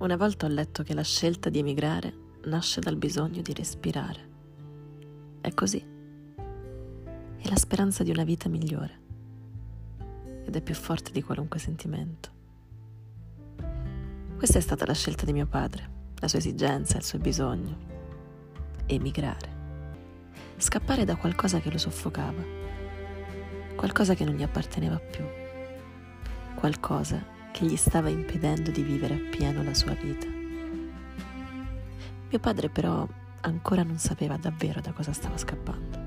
Una volta ho letto che la scelta di emigrare nasce dal bisogno di respirare. È così. È la speranza di una vita migliore. Ed è più forte di qualunque sentimento. Questa è stata la scelta di mio padre, la sua esigenza, il suo bisogno. Emigrare. Scappare da qualcosa che lo soffocava. Qualcosa che non gli apparteneva più. Qualcosa che gli stava impedendo di vivere appieno la sua vita. Mio padre però ancora non sapeva davvero da cosa stava scappando.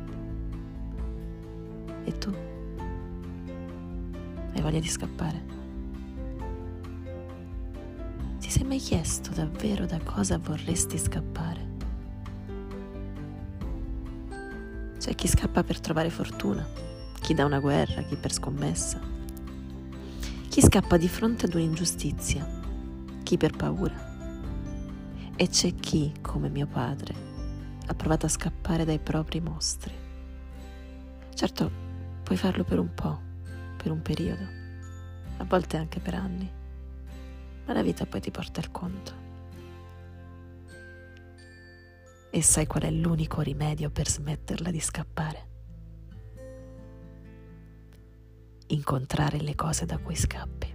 E tu? Hai voglia di scappare? Ti sei mai chiesto davvero da cosa vorresti scappare? C'è chi scappa per trovare fortuna, chi da una guerra, chi per scommessa, chi scappa di fronte ad un'ingiustizia, chi per paura. E c'è chi, come mio padre, ha provato a scappare dai propri mostri. Certo, puoi farlo per un po', per un periodo, a volte anche per anni, ma la vita poi ti porta il conto. E sai qual è l'unico rimedio per smetterla di scappare? Incontrare le cose da cui scappi.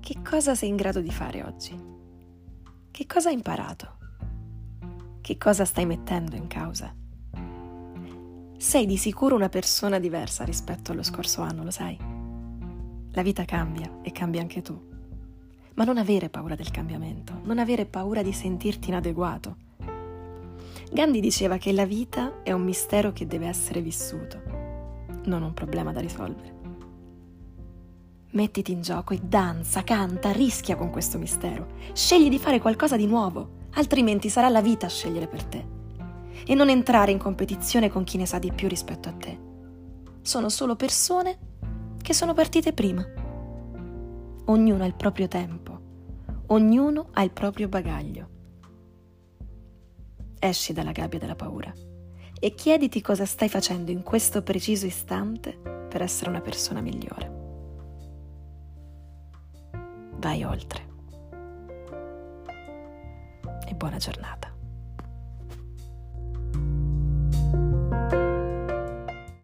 Che cosa sei in grado di fare oggi? Che cosa hai imparato? Che cosa stai mettendo in causa? Sei di sicuro una persona diversa rispetto allo scorso anno, lo sai? La vita cambia e cambia anche tu ma non avere paura del cambiamento, non avere paura di sentirti inadeguato. Gandhi diceva che la vita è un mistero che deve essere vissuto, non un problema da risolvere. Mettiti in gioco e danza, canta, rischia con questo mistero. Scegli di fare qualcosa di nuovo, altrimenti sarà la vita a scegliere per te. E non entrare in competizione con chi ne sa di più rispetto a te. Sono solo persone che sono partite prima. Ognuno ha il proprio tempo, ognuno ha il proprio bagaglio. Esci dalla gabbia della paura e chiediti cosa stai facendo in questo preciso istante per essere una persona migliore. Vai oltre. E buona giornata.